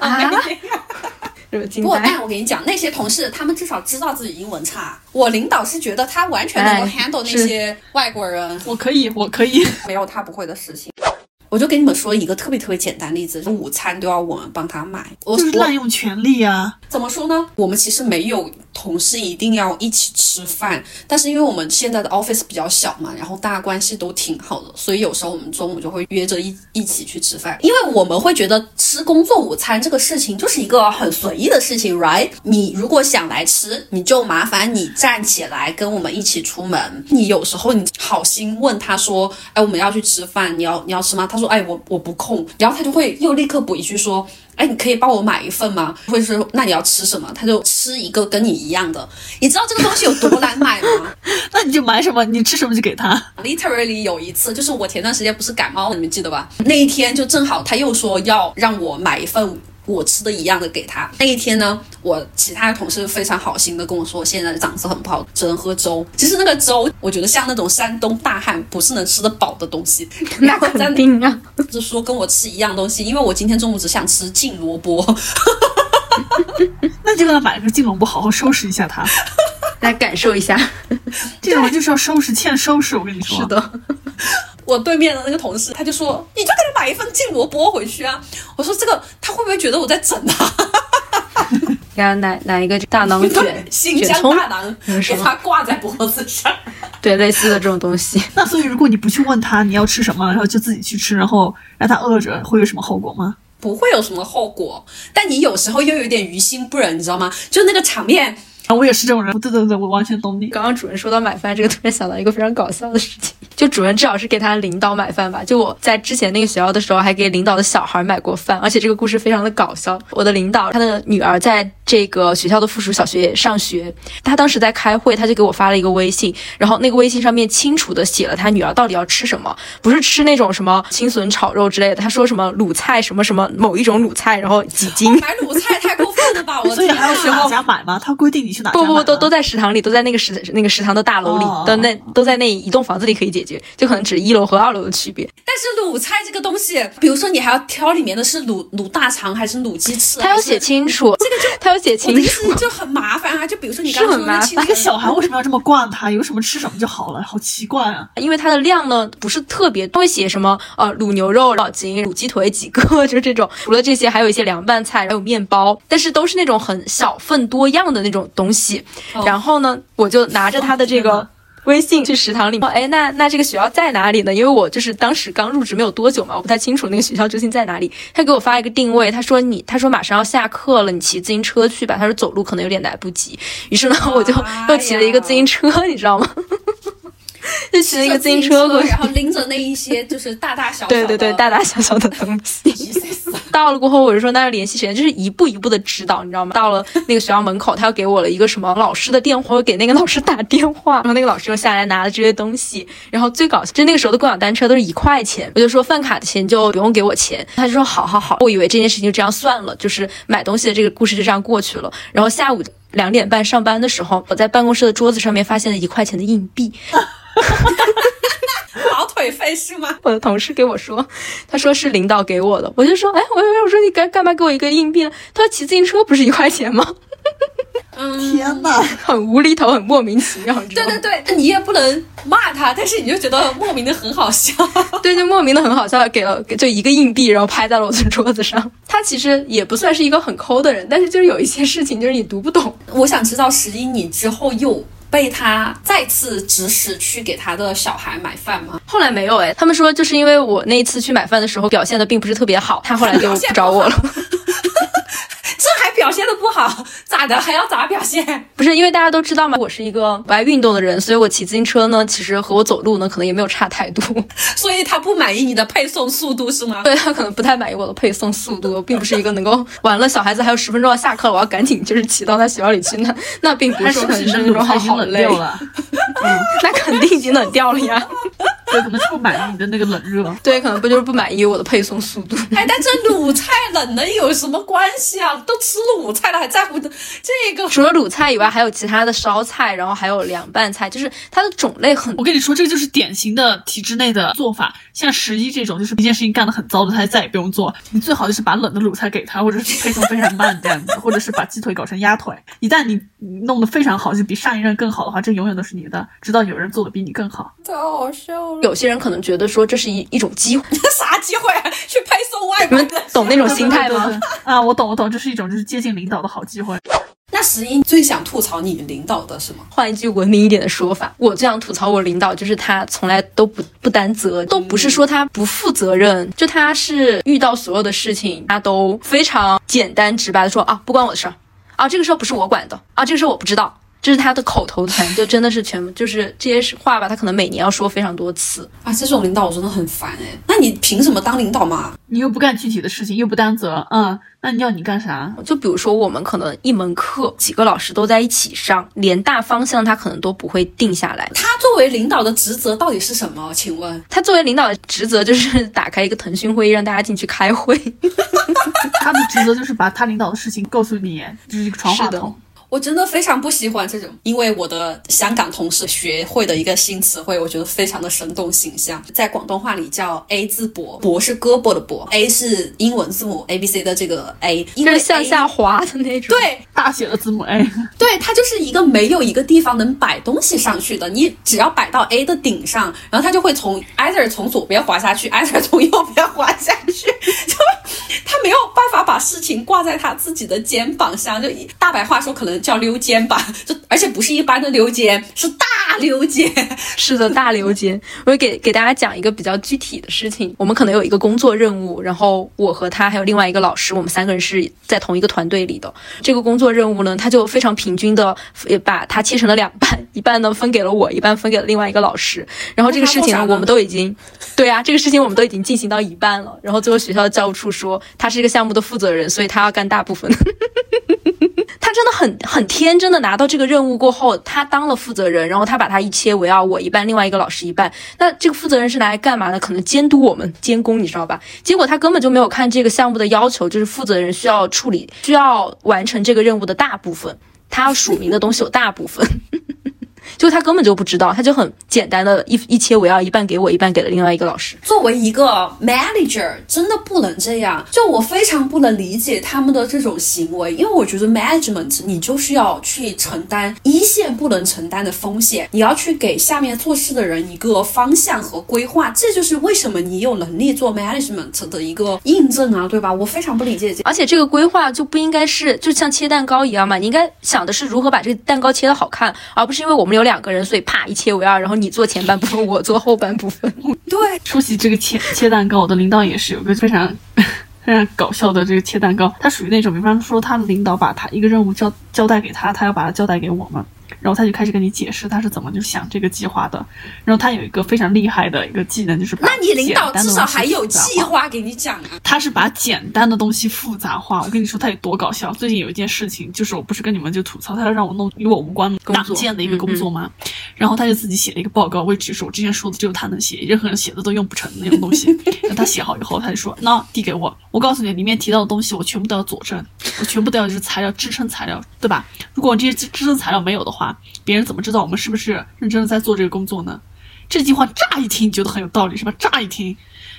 Speaker 4: 啊，是不是惊
Speaker 3: 不，
Speaker 4: 呆？
Speaker 3: 但我跟你讲，那些同事他们至少知道自己英文差。我领导是觉得他完全能够
Speaker 4: 哎
Speaker 3: handle 那些外国人，
Speaker 2: 我可以，我可以。
Speaker 3: 没有他不会的事情。我就给你们说一个特别特别简单例子，午餐都要我们帮他买。我
Speaker 2: 就是滥用权力啊！
Speaker 3: 怎么说呢？我们其实没有同事一定要一起吃饭，但是因为我们现在的 office 比较小嘛，然后大家关系都挺好的，所以有时候我们中午就会约着一一起去吃饭。因为我们会觉得吃工作午餐这个事情就是一个很随意的事情，right？你如果想来吃，你就麻烦你站起来跟我们一起出门。你有时候你好心问他说，哎，我们要去吃饭，你要你要吃吗？他说，哎，我我不空，然后他就会又立刻补一句说。哎，你可以帮我买一份吗？或者说，那你要吃什么？他就吃一个跟你一样的。你知道这个东西有多难买吗
Speaker 2: 那你就买什么，你吃什么就给他。
Speaker 3: ？Literally 有一次，就是我前段时间不是感冒，你们记得吧？那一天就正好他又说要让我买一份我吃的一样的给他。那一天呢，我其他的同事非常好心的跟我说，现在嗓子很不好，只能喝粥。其实那个粥，我觉得像那种山东大汉不是能吃得饱的东西。
Speaker 4: 那肯定啊！
Speaker 3: 就说跟我吃一样东西，因为我今天中午只想吃净萝卜。
Speaker 2: 那就给他买个净萝卜好好收拾一下他。
Speaker 4: 来感受一下。
Speaker 2: 这种人就是要收拾，欠收拾。我跟你说，
Speaker 4: 是的，
Speaker 3: 我对面的那个同事，他就说：“你就给他买一份净萝卜回去啊！”我说：“这个他会不会觉得我在整他？
Speaker 4: 给他拿拿一个大囊卷
Speaker 3: 新疆大囊给他挂在脖子上。
Speaker 4: 对，类似的这种东西。
Speaker 2: 那所以如果你不去问他你要吃什么，然后就自己去吃，然后让他饿着，会有什么后果吗？
Speaker 3: 不会有什么后果，但你有时候又有点于心不忍，你知道吗？就那个场面，
Speaker 2: 啊，我也是这种人。对对对，我完全懂你。
Speaker 4: 刚刚主任说到买饭这个，突然想到一个非常搞笑的事情，就主任至少是给他领导买饭吧。就我在之前那个学校的时候，还给领导的小孩买过饭，而且这个故事非常的搞笑。我的领导他的女儿在这个学校的附属小学上学，他当时在开会，他就给我发了一个微信，然后那个微信上面清楚的写了他女儿到底要吃什么，不是吃那种什么青笋炒肉之类的，他说什么卤菜什么什么某一种卤菜，然后几斤。
Speaker 3: 买卤菜太过分了吧！我的
Speaker 2: 所以
Speaker 3: 天
Speaker 2: 还要去哪
Speaker 3: 啊！
Speaker 2: 家买吗？他规定你去哪家
Speaker 4: 不不不，都都在食堂里，都在那个食那个食堂的大楼里，
Speaker 2: 哦
Speaker 4: 都那都在那一栋房子里可以解决，就可能只一楼和二楼的区别。
Speaker 3: 但是卤菜这个东西，比如说你还要挑里面的是卤卤大肠还是卤鸡翅，
Speaker 4: 他要写清楚，这个就他有写清楚。
Speaker 3: 就很麻烦啊！就比如说你刚刚说的
Speaker 2: 一个小孩为什么要这么惯他？有什么吃什么就好了，好奇怪啊！
Speaker 4: 因为它的量呢不是特别，会写什么呃卤牛肉老筋、卤鸡腿几个，就是这种。除了这些，还有一些凉拌菜，还有面包，但是都是那种很小份多样的那种东西。然后呢，我就拿着他的这个。微信去食堂里，哎，那那这个学校在哪里呢？因为我就是当时刚入职没有多久嘛，我不太清楚那个学校究竟在哪里。他给我发一个定位，他说你，他说马上要下课了，你骑自行车去吧。他说走路可能有点来不及。于是呢，我就
Speaker 3: 哎
Speaker 4: 又骑了一个自行车，你知道吗？就骑了一个自行车过去
Speaker 3: 然。后拎着那一些就是大大小小的，
Speaker 4: 对对对，大大小小的东西。到了过后，我就说那要联系谁？就是一步一步的指导，你知道吗？到了那个学校门口，他又给我了一个什么老师的电话，我给那个老师打电话，然后那个老师又下来拿了这些东西。然后最搞笑，就那个时候的共享单车都是一块钱，我就说饭卡的钱就不用给我钱，他就说好好好。我以为这件事情就这样算了，就是买东西的这个故事就这样过去了。然后下午两点半上班的时候，我在办公室的桌子上面发现了一块钱的硬币，
Speaker 3: 跑 腿费是吗？
Speaker 4: 我的同事给我说，他说是领导给我的，我就说，哎，我我说你干干嘛给我一个硬币呢？他说骑自行车不是一块钱吗？
Speaker 2: 天哪！
Speaker 4: 很无厘头，很莫名其妙？
Speaker 3: 对对对，你也不能骂他，但是你就觉得莫名的很好笑。
Speaker 4: 对，就莫名的很好笑，给了给就一个硬币，然后拍在了我的桌子上。他其实也不算是一个很抠的人，但是就是有一些事情就是你读不懂。
Speaker 3: 我想知道十一，你之后有被他再次指使去给他的小孩买饭吗？
Speaker 4: 后来没有哎，他们说就是因为我那一次去买饭的时候表现的并不是特别好，他后来就不找我了。
Speaker 3: 表现的不好，咋的还要咋表现？
Speaker 4: 不是因为大家都知道嘛，我是一个不爱运动的人，所以我骑自行车呢，其实和我走路呢，可能也没有差太多。
Speaker 3: 所以他不满意你的配送速度是吗？
Speaker 4: 对他可能不太满意我的配送速度，并不是一个能够完了，小孩子还有十分钟要下课了，我要赶紧就是骑到他学校里去，那那并不是很
Speaker 2: 是
Speaker 4: 那种好好累
Speaker 2: 掉了，
Speaker 4: 那肯定已经冷掉了呀。
Speaker 2: 对，可能是不满意你的那个冷热。
Speaker 4: 对，可能不就是不满意我的配送速度。
Speaker 3: 哎，但这卤菜冷能有什么关系啊？都吃卤菜了，还在乎这个？
Speaker 4: 除了卤菜以外，还有其他的烧菜，然后还有凉拌菜，就是它的种类很。
Speaker 2: 我跟你说，这个就是典型的体制内的做法。像十一这种，就是一件事情干得很糟的，他再也不用做。你最好就是把冷的卤菜给他，或者是配送非常慢这样子，或者是把鸡腿搞成鸭腿。一旦你弄得非常好，就比上一任更好的话，这永远都是你的。直到有人做的比你更好，
Speaker 3: 太好笑了。
Speaker 4: 有些人可能觉得说这是一一种机会，
Speaker 3: 啥机会？啊去配送外
Speaker 4: 卖？你们懂那种心态吗？
Speaker 2: 啊，我懂，我懂，这是一种就是接近领导的好机会。
Speaker 3: 那十一最想吐槽你领导的是吗？
Speaker 4: 换一句文明一点的说法，我最想吐槽我领导就是他从来都不不担责，都不是说他不负责任，就他是遇到所有的事情，他都非常简单直白的说啊，不关我的事儿，啊，这个事儿不是我管的，啊，这个事儿我不知道。这是他的口头禅，就真的是全部就是这些话吧，他可能每年要说非常多次
Speaker 3: 啊。这种领导我真的很烦哎。那你凭什么当领导嘛？
Speaker 2: 你又不干具体的事情，又不担责，嗯，那你要你干啥？
Speaker 4: 就比如说我们可能一门课几个老师都在一起上，连大方向他可能都不会定下来。
Speaker 3: 他作为领导的职责到底是什么？请问
Speaker 4: 他作为领导的职责就是打开一个腾讯会议让大家进去开会。
Speaker 2: 他的职责就是把他领导的事情告诉你，就是一个传话筒。
Speaker 3: 我真的非常不喜欢这种，因为我的香港同事学会的一个新词汇，我觉得非常的生动形象，在广东话里叫 A 字膊，膊是胳膊的膊，A 是英文字母 A B C 的这个 A，因为
Speaker 4: 向下滑的那种，
Speaker 3: 对，
Speaker 2: 大写的字母 A，
Speaker 3: 对，它就是一个没有一个地方能摆东西上去的，你只要摆到 A 的顶上，然后它就会从 either 从左边滑下去，either 从右边滑下去，就他没有办法把事情挂在他自己的肩膀上，就大白话说可能。叫溜肩吧，就而且不是一般的溜肩，是大溜肩。
Speaker 4: 是的，大溜肩。我会给给大家讲一个比较具体的事情。我们可能有一个工作任务，然后我和他还有另外一个老师，我们三个人是在同一个团队里的。这个工作任务呢，他就非常平均的把它切成了两半，一半呢分给了我，一半分给了另外一个老师。然后这个事情呢，我们都已经，对啊，这个事情我们都已经进行到一半了。然后最后学校的教务处说，他是一个项目的负责人，所以他要干大部分。他真的很很天真的拿到这个任务过后，他当了负责人，然后他把他一切围绕，我一半，另外一个老师一半。那这个负责人是拿来干嘛的？可能监督我们监工，你知道吧？结果他根本就没有看这个项目的要求，就是负责人需要处理、需要完成这个任务的大部分，他署名的东西有大部分。就他根本就不知道，他就很简单的一一切为二，一半给我，一半给了另外一个老师。
Speaker 3: 作为一个 manager，真的不能这样。就我非常不能理解他们的这种行为，因为我觉得 management 你就是要去承担一线不能承担的风险，你要去给下面做事的人一个方向和规划，这就是为什么你有能力做 management 的一个印证啊，对吧？我非常不理解。
Speaker 4: 而且这个规划就不应该是就像切蛋糕一样嘛，你应该想的是如何把这个蛋糕切得好看，而不是因为我们有。两个人，所以啪一切为二，然后你做前半部分，我做后半部分。
Speaker 3: 对，
Speaker 2: 出席这个切切蛋糕，我的领导也是有个非常 非常搞笑的这个切蛋糕，他属于那种，比方说他的领导把他一个任务交交代给他，他要把它交代给我们。然后他就开始跟你解释他是怎么就想这个计划的。然后他有一个非常厉害的一个技能，就是
Speaker 3: 那你领导至少还有计划给你讲啊。
Speaker 2: 他是把简单的东西复杂化。我跟你说他有多搞笑。最近有一件事情，就是我不是跟你们就吐槽他要让我弄与我无关党建的一个工作吗？然后他就自己写了一个报告，我也只是我之前说的只有他能写，任何人写的都用不成的那种东西。然后他写好以后，他就说那递给我，我告诉你里面提到的东西我全部都要佐证，我全部都要就是材料支撑材料，对吧？如果这些支撑材料没有的话。别人怎么知道我们是不是认真的在做这个工作呢？这句话乍一听觉得很有道理，是吧？乍一听，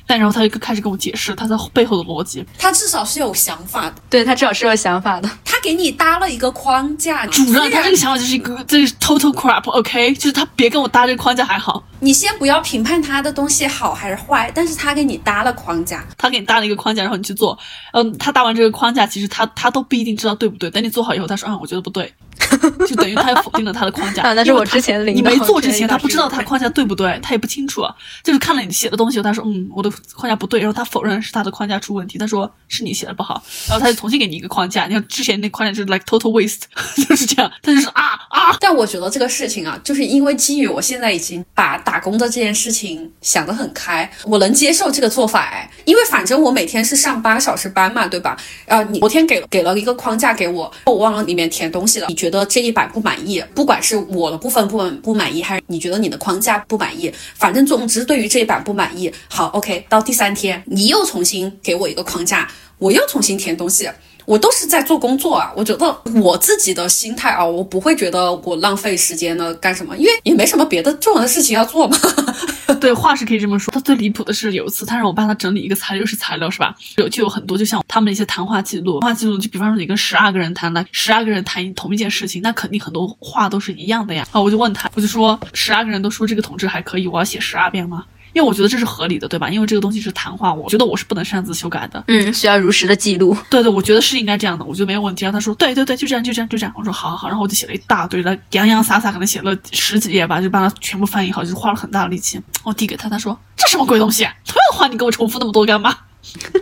Speaker 2: 但然后他就开始跟我解释他在背后的逻辑。
Speaker 3: 他至少是有想法的，
Speaker 4: 对他至少是有想法的。
Speaker 3: 他给你搭了一个框架。
Speaker 2: 主任，他这个
Speaker 3: 想，
Speaker 2: 想法就是一个，这是 total crap，OK？、就是他别跟我搭这个框架还好，
Speaker 3: 你先不要评判他的东西好还是坏，但是他给你搭了框架。
Speaker 2: 他给你搭了一个框架，然后你去做。嗯，他搭完这个框架，其实他他都不一定知道对不对。等你做好以后，他说啊，我觉得不对，就等于他又否定了他的框架。
Speaker 4: 啊那是我之前的领
Speaker 2: 你没做之前，他不知道他框架对不对，他也不清楚。就是看了你写的东西，他说嗯，我的框架不对，然后他否认是他的框架出问题，他说是你写的不好，然后他就重新给你一个框架。你看之前那框架就是 like total waste，就是这样。他就是啊啊，
Speaker 3: 但我觉得这个事情啊，就是因为基于我现在已经把打工的这件事情想得很开，我能接受这个做法哎，因为反正我每天是上八个小时班嘛，对吧？啊，你昨天给给了一个框架给我，我忘了里面填东西了，你觉得这一版不满意，不管是我的部分不满不满意，还是你觉得你的框架不满意，反正总之对于这一版不满意，好，OK，到第三天你又重新给我一个框架，我又重新填东西。我都是在做工作啊，我觉得我自己的心态啊，我不会觉得我浪费时间呢干什么，因为也没什么别的重要的事情要做嘛。
Speaker 2: 对，话是可以这么说。他最离谱的是有一次，他让我帮他整理一个材料是材料是吧？有就有很多，就像他们的一些谈话记录，谈话记录就比方说你跟十二个人谈了，十二个人谈同一件事情，那肯定很多话都是一样的呀。啊，我就问他，我就说十二个人都说这个同志还可以，我要写十二遍吗？因为我觉得这是合理的，对吧？因为这个东西是谈话，我觉得我是不能擅自修改的。
Speaker 4: 嗯，需要如实的记录。
Speaker 2: 对对，我觉得是应该这样的，我觉得没有问题。然后他说，对对对，就这样就这样就这样。我说好好好，然后我就写了一大堆的，洋洋洒洒，可能写了十几页吧，就把它全部翻译好，就是花了很大的力气。我递给他，他说这什么鬼东西？同样的话你给我重复那么多干嘛？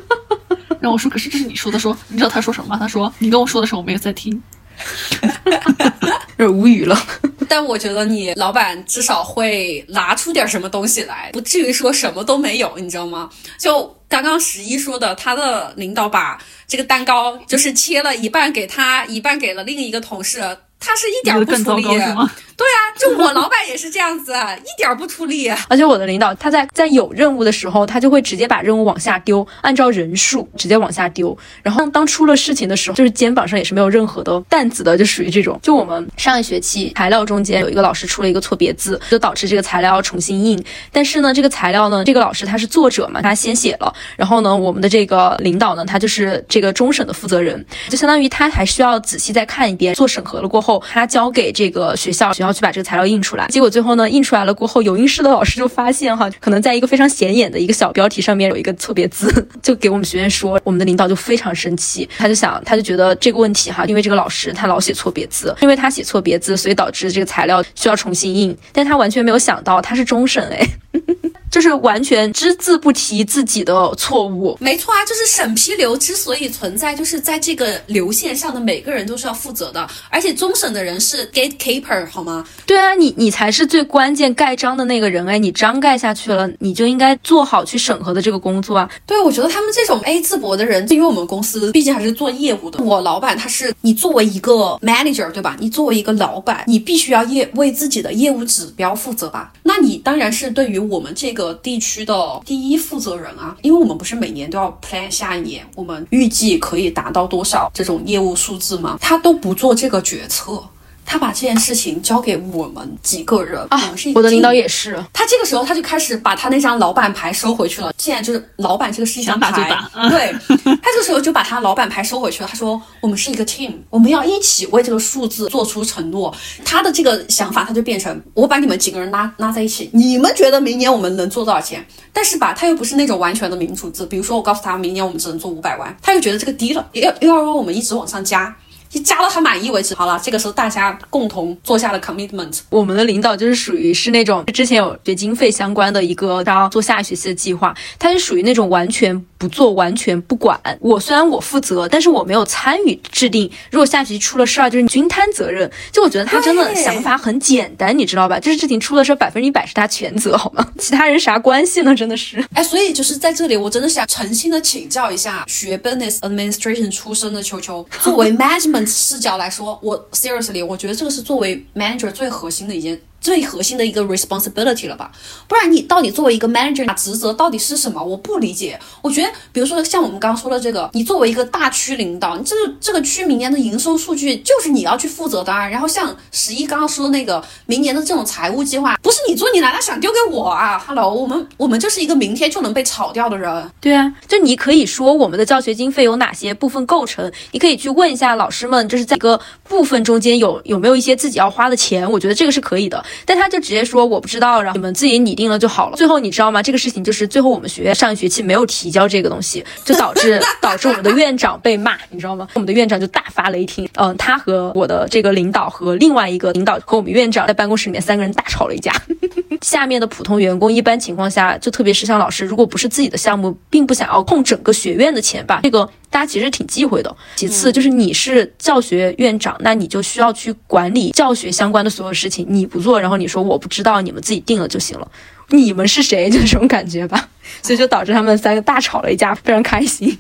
Speaker 2: 然后我说，可是这是你说的，说你知道他说什么吗？他说你跟我说的时候我没有在听。
Speaker 4: 就是无语了。
Speaker 3: 但我觉得你老板至少会拿出点什么东西来，不至于说什么都没有，你知道吗？就刚刚十一说的，他的领导把这个蛋糕就是切了一半给他，一半给了另一个同事。他是一点儿不出力，
Speaker 2: 更糟糕是吗？
Speaker 3: 对啊，就我老板也是这样子，一点不出力。
Speaker 4: 而且我的领导他在在有任务的时候，他就会直接把任务往下丢，按照人数直接往下丢。然后当出了事情的时候，就是肩膀上也是没有任何的担子的，就属于这种。就我们上一学期材料中间有一个老师出了一个错别字，就导致这个材料要重新印。但是呢，这个材料呢，这个老师他是作者嘛，他先写了。然后呢，我们的这个领导呢，他就是这个终审的负责人，就相当于他还需要仔细再看一遍，做审核了过后，他交给这个学校，然后去把这个材料印出来。结果最后呢，印出来了过后，有印室的老师就发现哈，可能在一个非常显眼的一个小标题上面有一个错别字，就给我们学院说，我们的领导就非常生气，他就想，他就觉得这个问题哈，因为这个老师他老写错别字，因为他写错别字，所以导致这个材料需要重新印，但他完全没有想到他是终审哎。就是完全只字不提自己的错误，
Speaker 3: 没错啊，就是审批流之所以存在，就是在这个流线上的每个人都是要负责的，而且终审的人是 gatekeeper 好吗？
Speaker 4: 对啊，你你才是最关键盖章的那个人哎，你章盖下去了，你就应该做好去审核的这个工作啊。
Speaker 3: 对，我觉得他们这种 A 字博的人，因为我们公司毕竟还是做业务的，我老板他是你作为一个 manager 对吧？你作为一个老板，你必须要业为自己的业务指标负责吧？那你当然是对于我们这个地区的第一负责人啊，因为我们不是每年都要 plan 下一年我们预计可以达到多少这种业务数字吗？他都不做这个决策。他把这件事情交给我们几个人
Speaker 4: 啊
Speaker 3: 我们是
Speaker 4: 我的领导也是，
Speaker 3: 他这个时候他就开始把他那张老板牌收回去了。现在就是老板这个是一张
Speaker 2: 想打就
Speaker 3: 牌
Speaker 2: 打，嗯
Speaker 3: 对他这个时候就把他老板牌收回去了。他说我们是一个 team，我们要一起为这个数字做出承诺。他的这个想法他就变成我把你们几个人拉拉在一起，你们觉得明年我们能做多少钱？但是吧，他又不是那种完全的民主制，比如说我告诉他明年我们只能做五百万，他又觉得这个低了，要又要让我们一直往上加。就加到他满意为止。好了，这个时候大家共同做下了 commitment。
Speaker 4: 我们的领导就是属于是那种之前有学经费相关的一个要做下学期的计划，他是属于那种完全不做、完全不管。我虽然我负责，但是我没有参与制定。如果下学期出了事儿，就是均摊责任。就我觉得他真的想法很简单，你知道吧？就是事情出了事儿，百分之一百是他全责，好吗？其他人啥关系呢？真的是。
Speaker 3: 哎，所以就是在这里，我真的想诚心的请教一下学 business administration 出身的球球，作为 management 视角来说，我 seriously，我觉得这个是作为 manager 最核心的一件最核心的一个 responsibility 了吧？不然你到底作为一个 manager，职责到底是什么？我不理解。我觉得，比如说像我们刚刚说的这个，你作为一个大区领导，你这个这个区明年的营收数据就是你要去负责的。啊。然后像十一刚刚说的那个明年的这种财务计划，不是你做，你难道想丢给我啊？Hello，我们我们就是一个明天就能被炒掉的人。
Speaker 4: 对啊，就你可以说我们的教学经费有哪些部分构成，你可以去问一下老师们，就是在一个部分中间有有没有一些自己要花的钱，我觉得这个是可以的。但他就直接说我不知道，然后你们自己拟定了就好了。最后你知道吗？这个事情就是最后我们学院上一学期没有提交这个东西，就导致 导致我们的院长被骂，你知道吗？我们的院长就大发雷霆。嗯，他和我的这个领导和另外一个领导和我们院长在办公室里面三个人大吵了一架。下面的普通员工一般情况下，就特别是像老师，如果不是自己的项目，并不想要控整个学院的钱吧，这个大家其实挺忌讳的。其次就是你是教学院长，那你就需要去管理教学相关的所有事情，你不做，然后你说我不知道，你们自己定了就行了。你们是谁？就这种感觉吧，所以就导致他们三个大吵了一架，非常开心。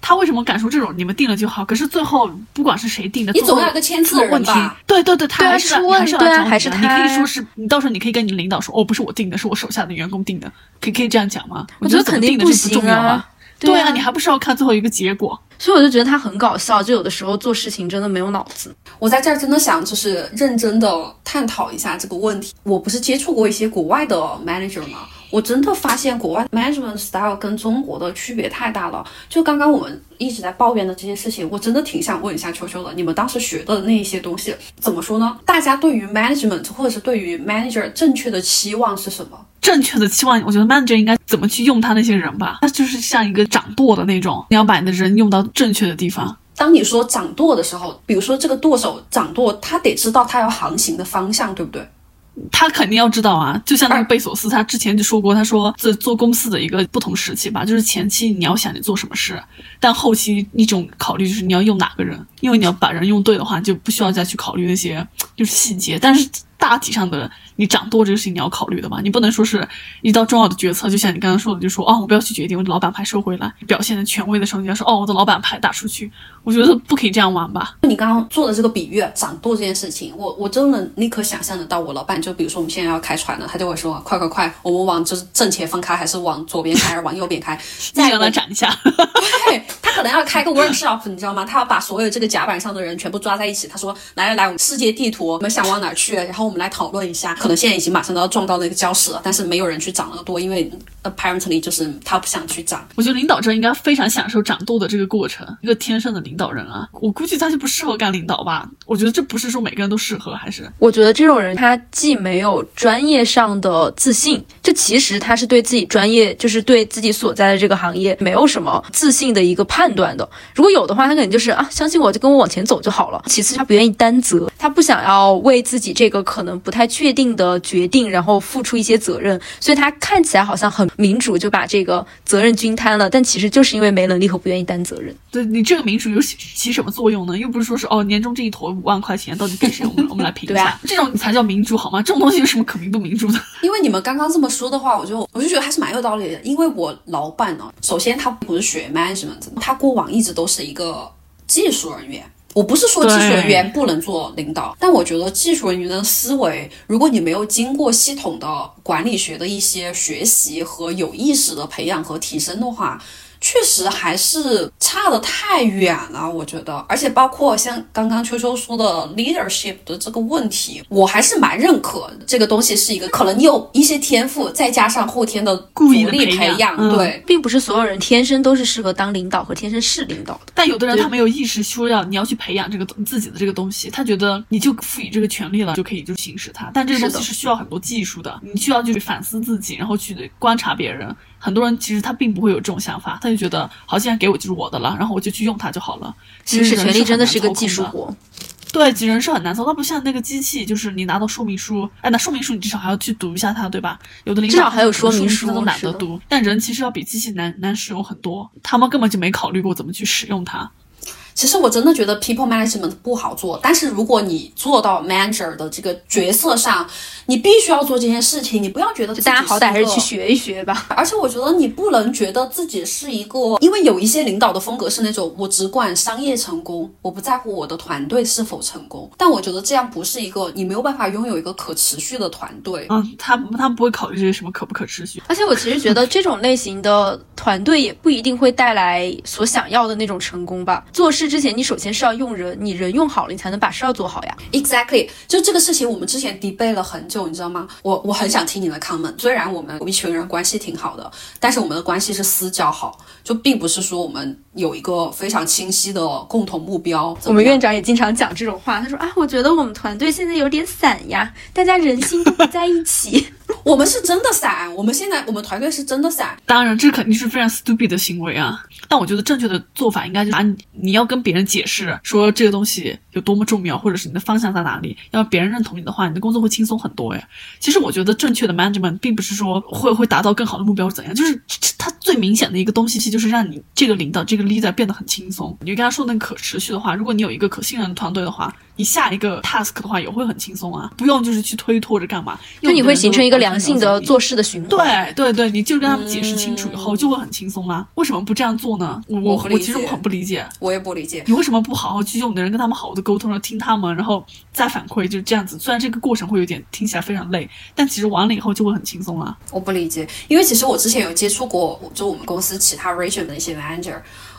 Speaker 2: 他为什么敢说这种你们定了就好？可是最后不管是谁定的，
Speaker 3: 你总要有个签字的人吧？
Speaker 2: 对对对，他还是还是
Speaker 4: 对啊，还是他。
Speaker 2: 你可以说是你到时候你可以跟你领导说，哦，不是我定的，是我手下的员工定的，可以可以这样讲吗？我
Speaker 4: 觉得肯定
Speaker 2: 不行啊。
Speaker 4: 对
Speaker 2: 啊，你还不是要看最后一个结果？
Speaker 4: 所以我就觉得他很搞笑，就有的时候做事情真的没有脑子。
Speaker 3: 我在这儿真的想就是认真的探讨一下这个问题。我不是接触过一些国外的 manager 吗？我真的发现国外 management style 跟中国的区别太大了。就刚刚我们一直在抱怨的这些事情，我真的挺想问一下秋秋的，你们当时学的那一些东西怎么说呢？大家对于 management 或者是对于 manager 正确的期望是什么？
Speaker 2: 正确的期望，我觉得 manager 应该怎么去用他那些人吧？他就是像一个掌舵的那种，你要把你的人用到正确的地方。
Speaker 3: 当你说掌舵的时候，比如说这个舵手掌舵，他得知道他要航行的方向，对不对？
Speaker 2: 他肯定要知道啊，就像那个贝索斯，他之前就说过，他说这做公司的一个不同时期吧，就是前期你要想你做什么事，但后期一种考虑就是你要用哪个人，因为你要把人用对的话，就不需要再去考虑那些就是细节，但是大体上的。你掌舵这个事情你要考虑的嘛，你不能说是一到重要的决策，就像你刚刚说的，就说哦，我不要去决定，我的老板牌收回来。表现的权威的时候，你要说哦，我的老板牌打出去。我觉得不可以这样玩吧。
Speaker 3: 你刚刚做的这个比喻，掌舵这件事情，我我真的立刻想象得到，我老板就比如说我们现在要开船了，他就会说快快快，我们往就是正前方开，还是往左边开，还是往右边开？
Speaker 2: 再让他涨一下。
Speaker 3: 可能要开个 workshop，你知道吗？他要把所有这个甲板上的人全部抓在一起。他说来来来，我们世界地图，我们想往哪儿去？然后我们来讨论一下。可能现在已经马上都要撞到那个礁石了，但是没有人去掌那个多，因为 apparently 就是他不想去长。
Speaker 2: 我觉得领导者应该非常享受掌舵的这个过程，一个天生的领导人啊。我估计他就不适合干领导吧。我觉得这不是说每个人都适合，还是
Speaker 4: 我觉得这种人他既没有专业上的自信，这其实他是对自己专业，就是对自己所在的这个行业没有什么自信的一个判断的。如果有的话，他肯定就是啊，相信我就跟我往前走就好了。其次，他不愿意担责，他不想要为自己这个可能不太确定的决定，然后付出一些责任，所以他看起来好像很民主，就把这个责任均摊了。但其实就是因为没能力和不愿意担责任。
Speaker 2: 对你这个民主有起起什么作用呢？又不是说是哦，年终这一坨五万块钱到底给谁？我们我们来评一下，这种才叫民主好吗？这种东西有什么可民不民主的？
Speaker 3: 因为你们刚刚这么说的话，我就我就觉得还是蛮有道理的。因为我老板呢，首先他不是学 management，他过往一直都是一个技术人员。我不是说技术人员不能做领导，但我觉得技术人员的思维，如果你没有经过系统的管理学的一些学习和有意识的培养和提升的话。确实还是差的太远了，我觉得，而且包括像刚刚秋秋说的 leadership 的这个问题，我还是蛮认可这个东西是一个可能你有一些天赋，再加上后天的
Speaker 2: 故意
Speaker 3: 力培
Speaker 2: 养，
Speaker 3: 对，
Speaker 4: 并不是所有人天生都是适合当领导和天生是领导的。
Speaker 2: 但有的人他没有意识说要你要去培养这个自己的这个东西，他觉得你就赋予这个权利了就可以就行使它，但这个东西是需要很多技术的，你需要去反思自己，然后去观察别人。很多人其实他并不会有这种想法，他就觉得好，既然给我就是我的了，然后我就去用它就好了。其实
Speaker 4: 权力真
Speaker 2: 的
Speaker 4: 是一个技术活，
Speaker 2: 对，人是很难操，它不像那个机器，就是你拿到说明书，哎，那说明书你至少还要去读一下它，对吧？有的领导
Speaker 4: 还有
Speaker 2: 说
Speaker 4: 明书
Speaker 2: 都懒得读，但人其实要比机器难难使用很多，他们根本就没考虑过怎么去使用它。
Speaker 3: 其实我真的觉得 people management 不好做，但是如果你做到 manager 的这个角色上，你必须要做这件事情，你不要觉得
Speaker 4: 就大家好歹还是去
Speaker 3: 学。
Speaker 4: 学一学吧。
Speaker 3: 而且我觉得你不能觉得自己是一个，因为有一些领导的风格是那种我只管商业成功，我不在乎我的团队是否成功。但我觉得这样不是一个，你没有办法拥有一个可持续的团队。
Speaker 2: 嗯，他他们不会考虑这些什么可不可持续。
Speaker 4: 而且我其实觉得这种类型的团队也不一定会带来所想要的那种成功吧。做事之前，你首先是要用人，你人用好了，你才能把事儿做好呀。
Speaker 3: Exactly，就这个事情，我们之前 debate 了很久，你知道吗？我我很想听你的 comment。虽然我们一群人关系挺好的，但是我们的关系是私交好，就并不是说我们有一个非常清晰的共同目标。
Speaker 4: 我们院长也经常讲这种话，他说啊，我觉得我们团队现在有点散呀，大家人心都不在一起。
Speaker 3: 我们是真的散，我们现在我们团队是真的散。
Speaker 2: 当然，这肯定是非常 stupid 的行为啊！但我觉得正确的做法应该就是把你你要跟别人解释说这个东西有多么重要，或者是你的方向在哪里，要别人认同你的话，你的工作会轻松很多哎。其实我觉得正确的 management 并不是说会会达到更好的目标怎样，就是它最明显的一个东西，其实就是让你这个领导这个 leader 变得很轻松。你就跟他说那个可持续的话，如果你有一个可信任的团队的话，你下一个 task 的话也会很轻松啊，不用就是去推脱着干嘛，
Speaker 4: 就你会形成一个良性的做事的循环。
Speaker 2: 对对对，你就跟他们解释清楚以后，就会很轻松啦。为什么不这样做呢？我我其实我很不理解，
Speaker 3: 我也不理解。
Speaker 2: 你为什么不好好去用你的人跟他们好好的沟通，然后听他们，然后再反馈，就是这样子。虽然这个过程会有点听起来非常累，但其实完了以后就会很轻松啦。
Speaker 3: 我不理解，因为其实我之前有接触过，就我们公司其他 region 的一些 manager，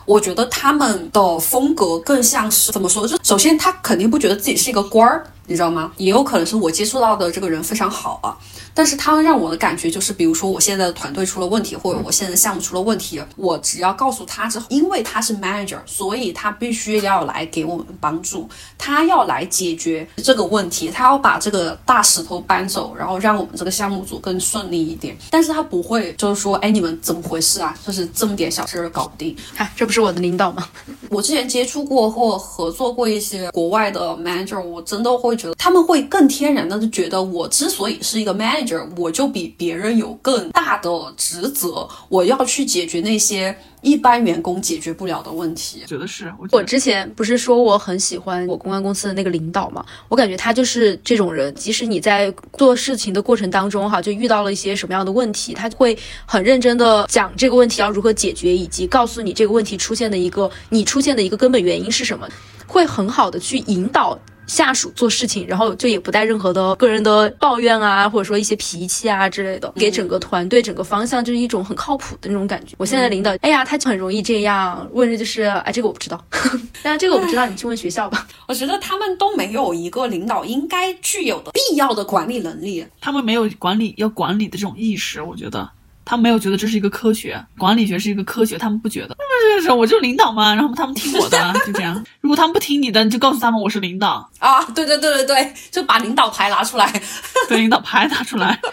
Speaker 3: 我觉得他们的风格更像是怎么说？就首先他肯定不觉得自己是一个官儿，你知道吗？也有可能是我接触到的这个人非常好啊，但是他让我的感觉就是，比如说我现在的团队出了问题，或者我现在的项目出了问题，我只要告诉他之后，因为他是 manager，所以他必须要来给我们帮助，他要来解决这个问题，他要把这个大石头搬走，然后让我们这个项目组更顺利一点。但是他不会就是说，哎，你们怎么回事啊？就是这么点小事儿搞不定。
Speaker 4: 啊，这不是我的领导吗？
Speaker 3: 我之前接触过或合作过一些国外的 manager，我真的会觉得他们会更天然的就觉得我之所以是一个 manager，我就比别人有更大的职责，我要去解决那些一般员工解决不了的问题。
Speaker 2: 觉得是，我
Speaker 4: 之前不是说我很喜欢我公关公司的那个领导嘛，我感觉他就是。这种人，即使你在做事情的过程当中哈，就遇到了一些什么样的问题，他会很认真的讲这个问题要如何解决，以及告诉你这个问题出现的一个你出现的一个根本原因是。什么，会很好的去引导。下属做事情，然后就也不带任何的个人的抱怨啊，或者说一些脾气啊之类的，给整个团队、整个方向就是一种很靠谱的那种感觉。我现在的领导，哎呀，他就很容易这样，问着就是，哎，这个我不知道，但是这个我不知道，你去问学校吧。
Speaker 3: 我觉得他们都没有一个领导应该具有的必要的管理能力。
Speaker 2: 他们没有管理要管理的这种意识，我觉得。他们没有觉得这是一个科学，管理学是一个科学，他们不觉得。那么这是我就领导嘛，然后他们听我的，就这样。如果他们不听你的，你就告诉他们我是领导，
Speaker 3: 啊，对对对对对，就把领导牌拿出来。
Speaker 2: 对领导牌拿出来。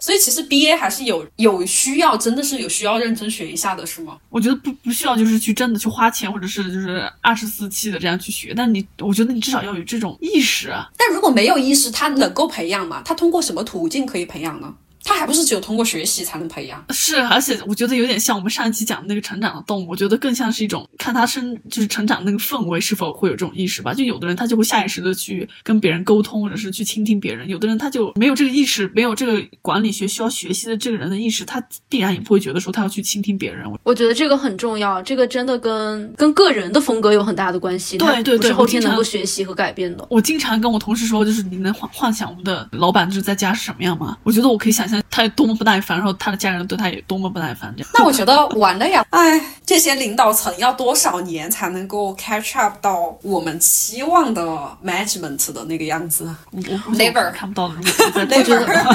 Speaker 3: 所以其实 B A 还是有有需要，真的是有需要认真学一下的，是吗？
Speaker 2: 我觉得不不需要就是去真的去花钱，或者是就是二十四期的这样去学，但你我觉得你至少要有这种意识啊。
Speaker 3: 但如果没有意识，他能够培养吗？他通过什么途径可以培养呢？他还不是只有通过学习才能培养？
Speaker 2: 是，而且我觉得有点像我们上一期讲的那个成长的动物，我觉得更像是一种看他生就是成长那个氛围是否会有这种意识吧。就有的人他就会下意识的去跟别人沟通，或者是去倾听别人；有的人他就没有这个意识，没有这个管理学需要学习的这个人的意识，他必然也不会觉得说他要去倾听别人。
Speaker 4: 我觉得这个很重要，这个真的跟跟个人的风格有很大的关系，
Speaker 2: 对对对
Speaker 4: 后天能够学习和改变的。
Speaker 2: 我经常跟我同事说，就是你能幻幻想我们的老板就是在家是什么样吗？我觉得我可以想象他有多么不耐烦，然后他的家人对他也多么不耐烦，这样。
Speaker 3: 那我觉得完了呀！哎，这些领导层要多少年才能够 catch up 到我们期望的 management 的那个样子？
Speaker 2: 我我
Speaker 3: Labor
Speaker 2: 看不到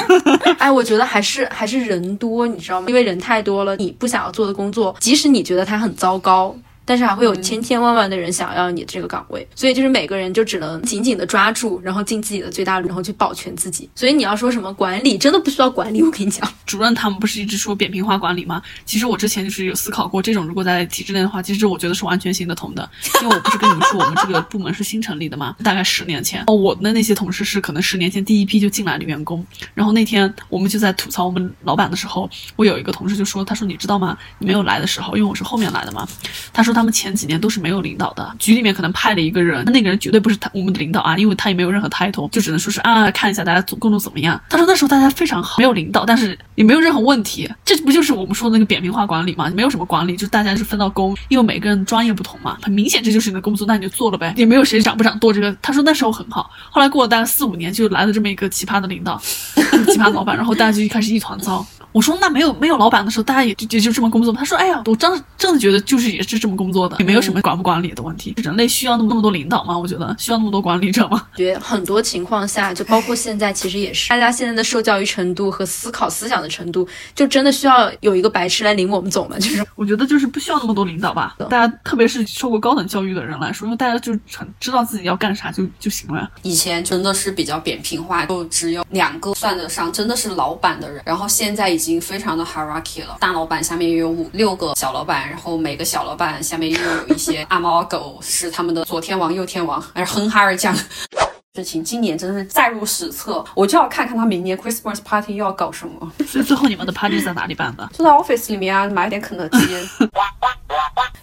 Speaker 4: 哎，我觉得还是还是人多，你知道吗？因为人太多了，你不想要做的工作，即使你觉得它很糟糕。但是还会有千千万万的人想要你这个岗位，所以就是每个人就只能紧紧的抓住，然后尽自己的最大努力，然后去保全自己。所以你要说什么管理，真的不需要管理。我跟你讲，
Speaker 2: 主任他们不是一直说扁平化管理吗？其实我之前就是有思考过，这种如果在体制内的话，其实我觉得是完全行得通的。因为我不是跟你们说我们这个部门是新成立的嘛，大概十年前，哦，我的那些同事是可能十年前第一批就进来的员工。然后那天我们就在吐槽我们老板的时候，我有一个同事就说，他说你知道吗？你没有来的时候，因为我是后面来的嘛，他说他他们前几年都是没有领导的，局里面可能派了一个人，那个人绝对不是他我们的领导啊，因为他也没有任何 title，就只能说是啊看一下大家工作怎么样。他说那时候大家非常好，没有领导，但是也没有任何问题，这不就是我们说的那个扁平化管理吗？没有什么管理，就大家是分到工，因为每个人专业不同嘛，很明显这就是你的工作，那你就做了呗，也没有谁长不长多这个。他说那时候很好，后来过了大概四五年，就来了这么一个奇葩的领导，奇葩老板，然后大家就开始一团糟。我说那没有没有老板的时候，大家也就也就这么工作。他说，哎呀，我真真的觉得就是也是这么工作的，也没有什么管不管理的问题。人类需要那么那么多领导吗？我觉得需要那么多管理者吗？
Speaker 4: 觉得很多情况下，就包括现在，其实也是大家现在的受教育程度和思考思想的程度，就真的需要有一个白痴来领我们走吗？就是
Speaker 2: 我觉得就是不需要那么多领导吧。大家特别是受过高等教育的人来说，因为大家就很知道自己要干啥就就行了。
Speaker 3: 以前真的是比较扁平化，就只有两个算得上真的是老板的人，然后现在已已经非常的。hierarchy 了，大老板下面也有五六个小老板，然后每个小老板下面又有一些阿猫阿狗，是他们的左天王、右天王，还是哼哈二将。事情今年真的是载入史册，我就要看看他明年 Christmas party 又要搞什么。
Speaker 2: 所以最后你们的 party 在哪里办的？
Speaker 3: 就在 office 里面啊，买点肯德基。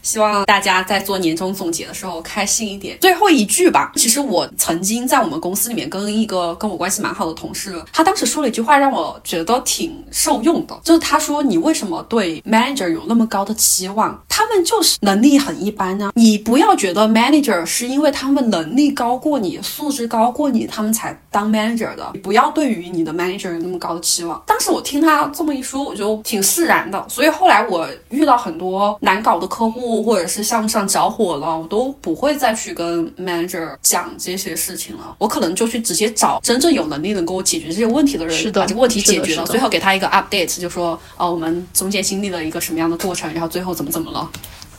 Speaker 3: 希望大家在做年终总结的时候开心一点。最后一句吧，其实我曾经在我们公司里面跟一个跟我关系蛮好的同事，他当时说了一句话让我觉得挺受用的，就是他说：“你为什么对 manager 有那么高的期望？他们就是能力很一般呢。你不要觉得 manager 是因为他们能力高过你，素质高过你，他们才当 manager 的。你不要对于你的 manager 有那么高的期望。”当时我听他这么一说，我就挺释然的。所以后来我遇到很多难搞的客户。或者是项目上着火了，我都不会再去跟 manager 讲这些事情了。我可能就去直接找真正有能力能给我解决这些问题的人，把这个问题解决了，最后给他一个 update，就说哦，我们中间经历了一个什么样的过程，然后最后怎么怎么了。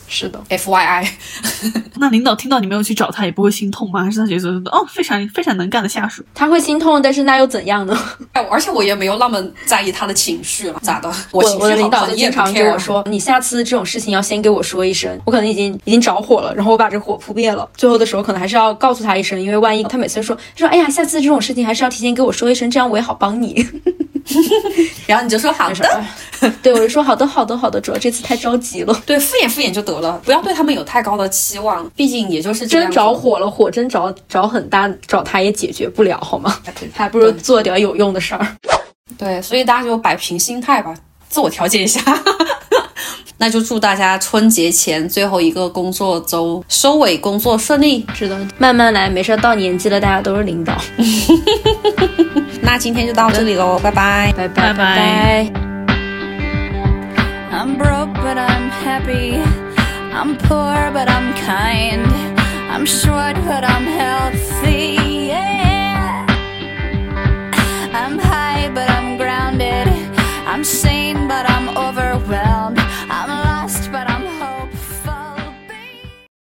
Speaker 4: 是的
Speaker 3: ，F Y I。
Speaker 2: 那领导听到你没有去找他，也不会心痛吗？还是他觉得哦，非常非常能干的下属？
Speaker 4: 他会心痛，但是那又怎样呢？
Speaker 3: 哎，而且我也没有那么在意他的情绪了，咋的？
Speaker 4: 我
Speaker 3: 我
Speaker 4: 的领导就经常跟我说，你下次这种事情要先给我说一声，我可能已经已经着火了，然后我把这火扑灭了。最后的时候可能还是要告诉他一声，因为万一他每次说说，哎呀，下次这种事情还是要提前给我说一声，这样我也好帮你。
Speaker 3: 然后你就说好的，
Speaker 4: 对我就说好的好的好的，主要这次太着急了。
Speaker 3: 对，敷衍敷衍就得了，不要对他们有太高的期望，毕竟也就是
Speaker 4: 真着火了，火真着着很大，找他也解决不了，好吗？还不如做点有用的事儿。
Speaker 3: 对，所以大家就摆平心态吧，自我调节一下。那就祝大家春节前最后一个工作周收尾工作顺利。
Speaker 4: 是的，慢慢来，没事，到年纪了，大家都是领导。
Speaker 3: 那今天就到这里喽，拜拜，
Speaker 4: 拜拜拜拜。
Speaker 1: I'm poor but I'm kind. I'm short but I'm healthy.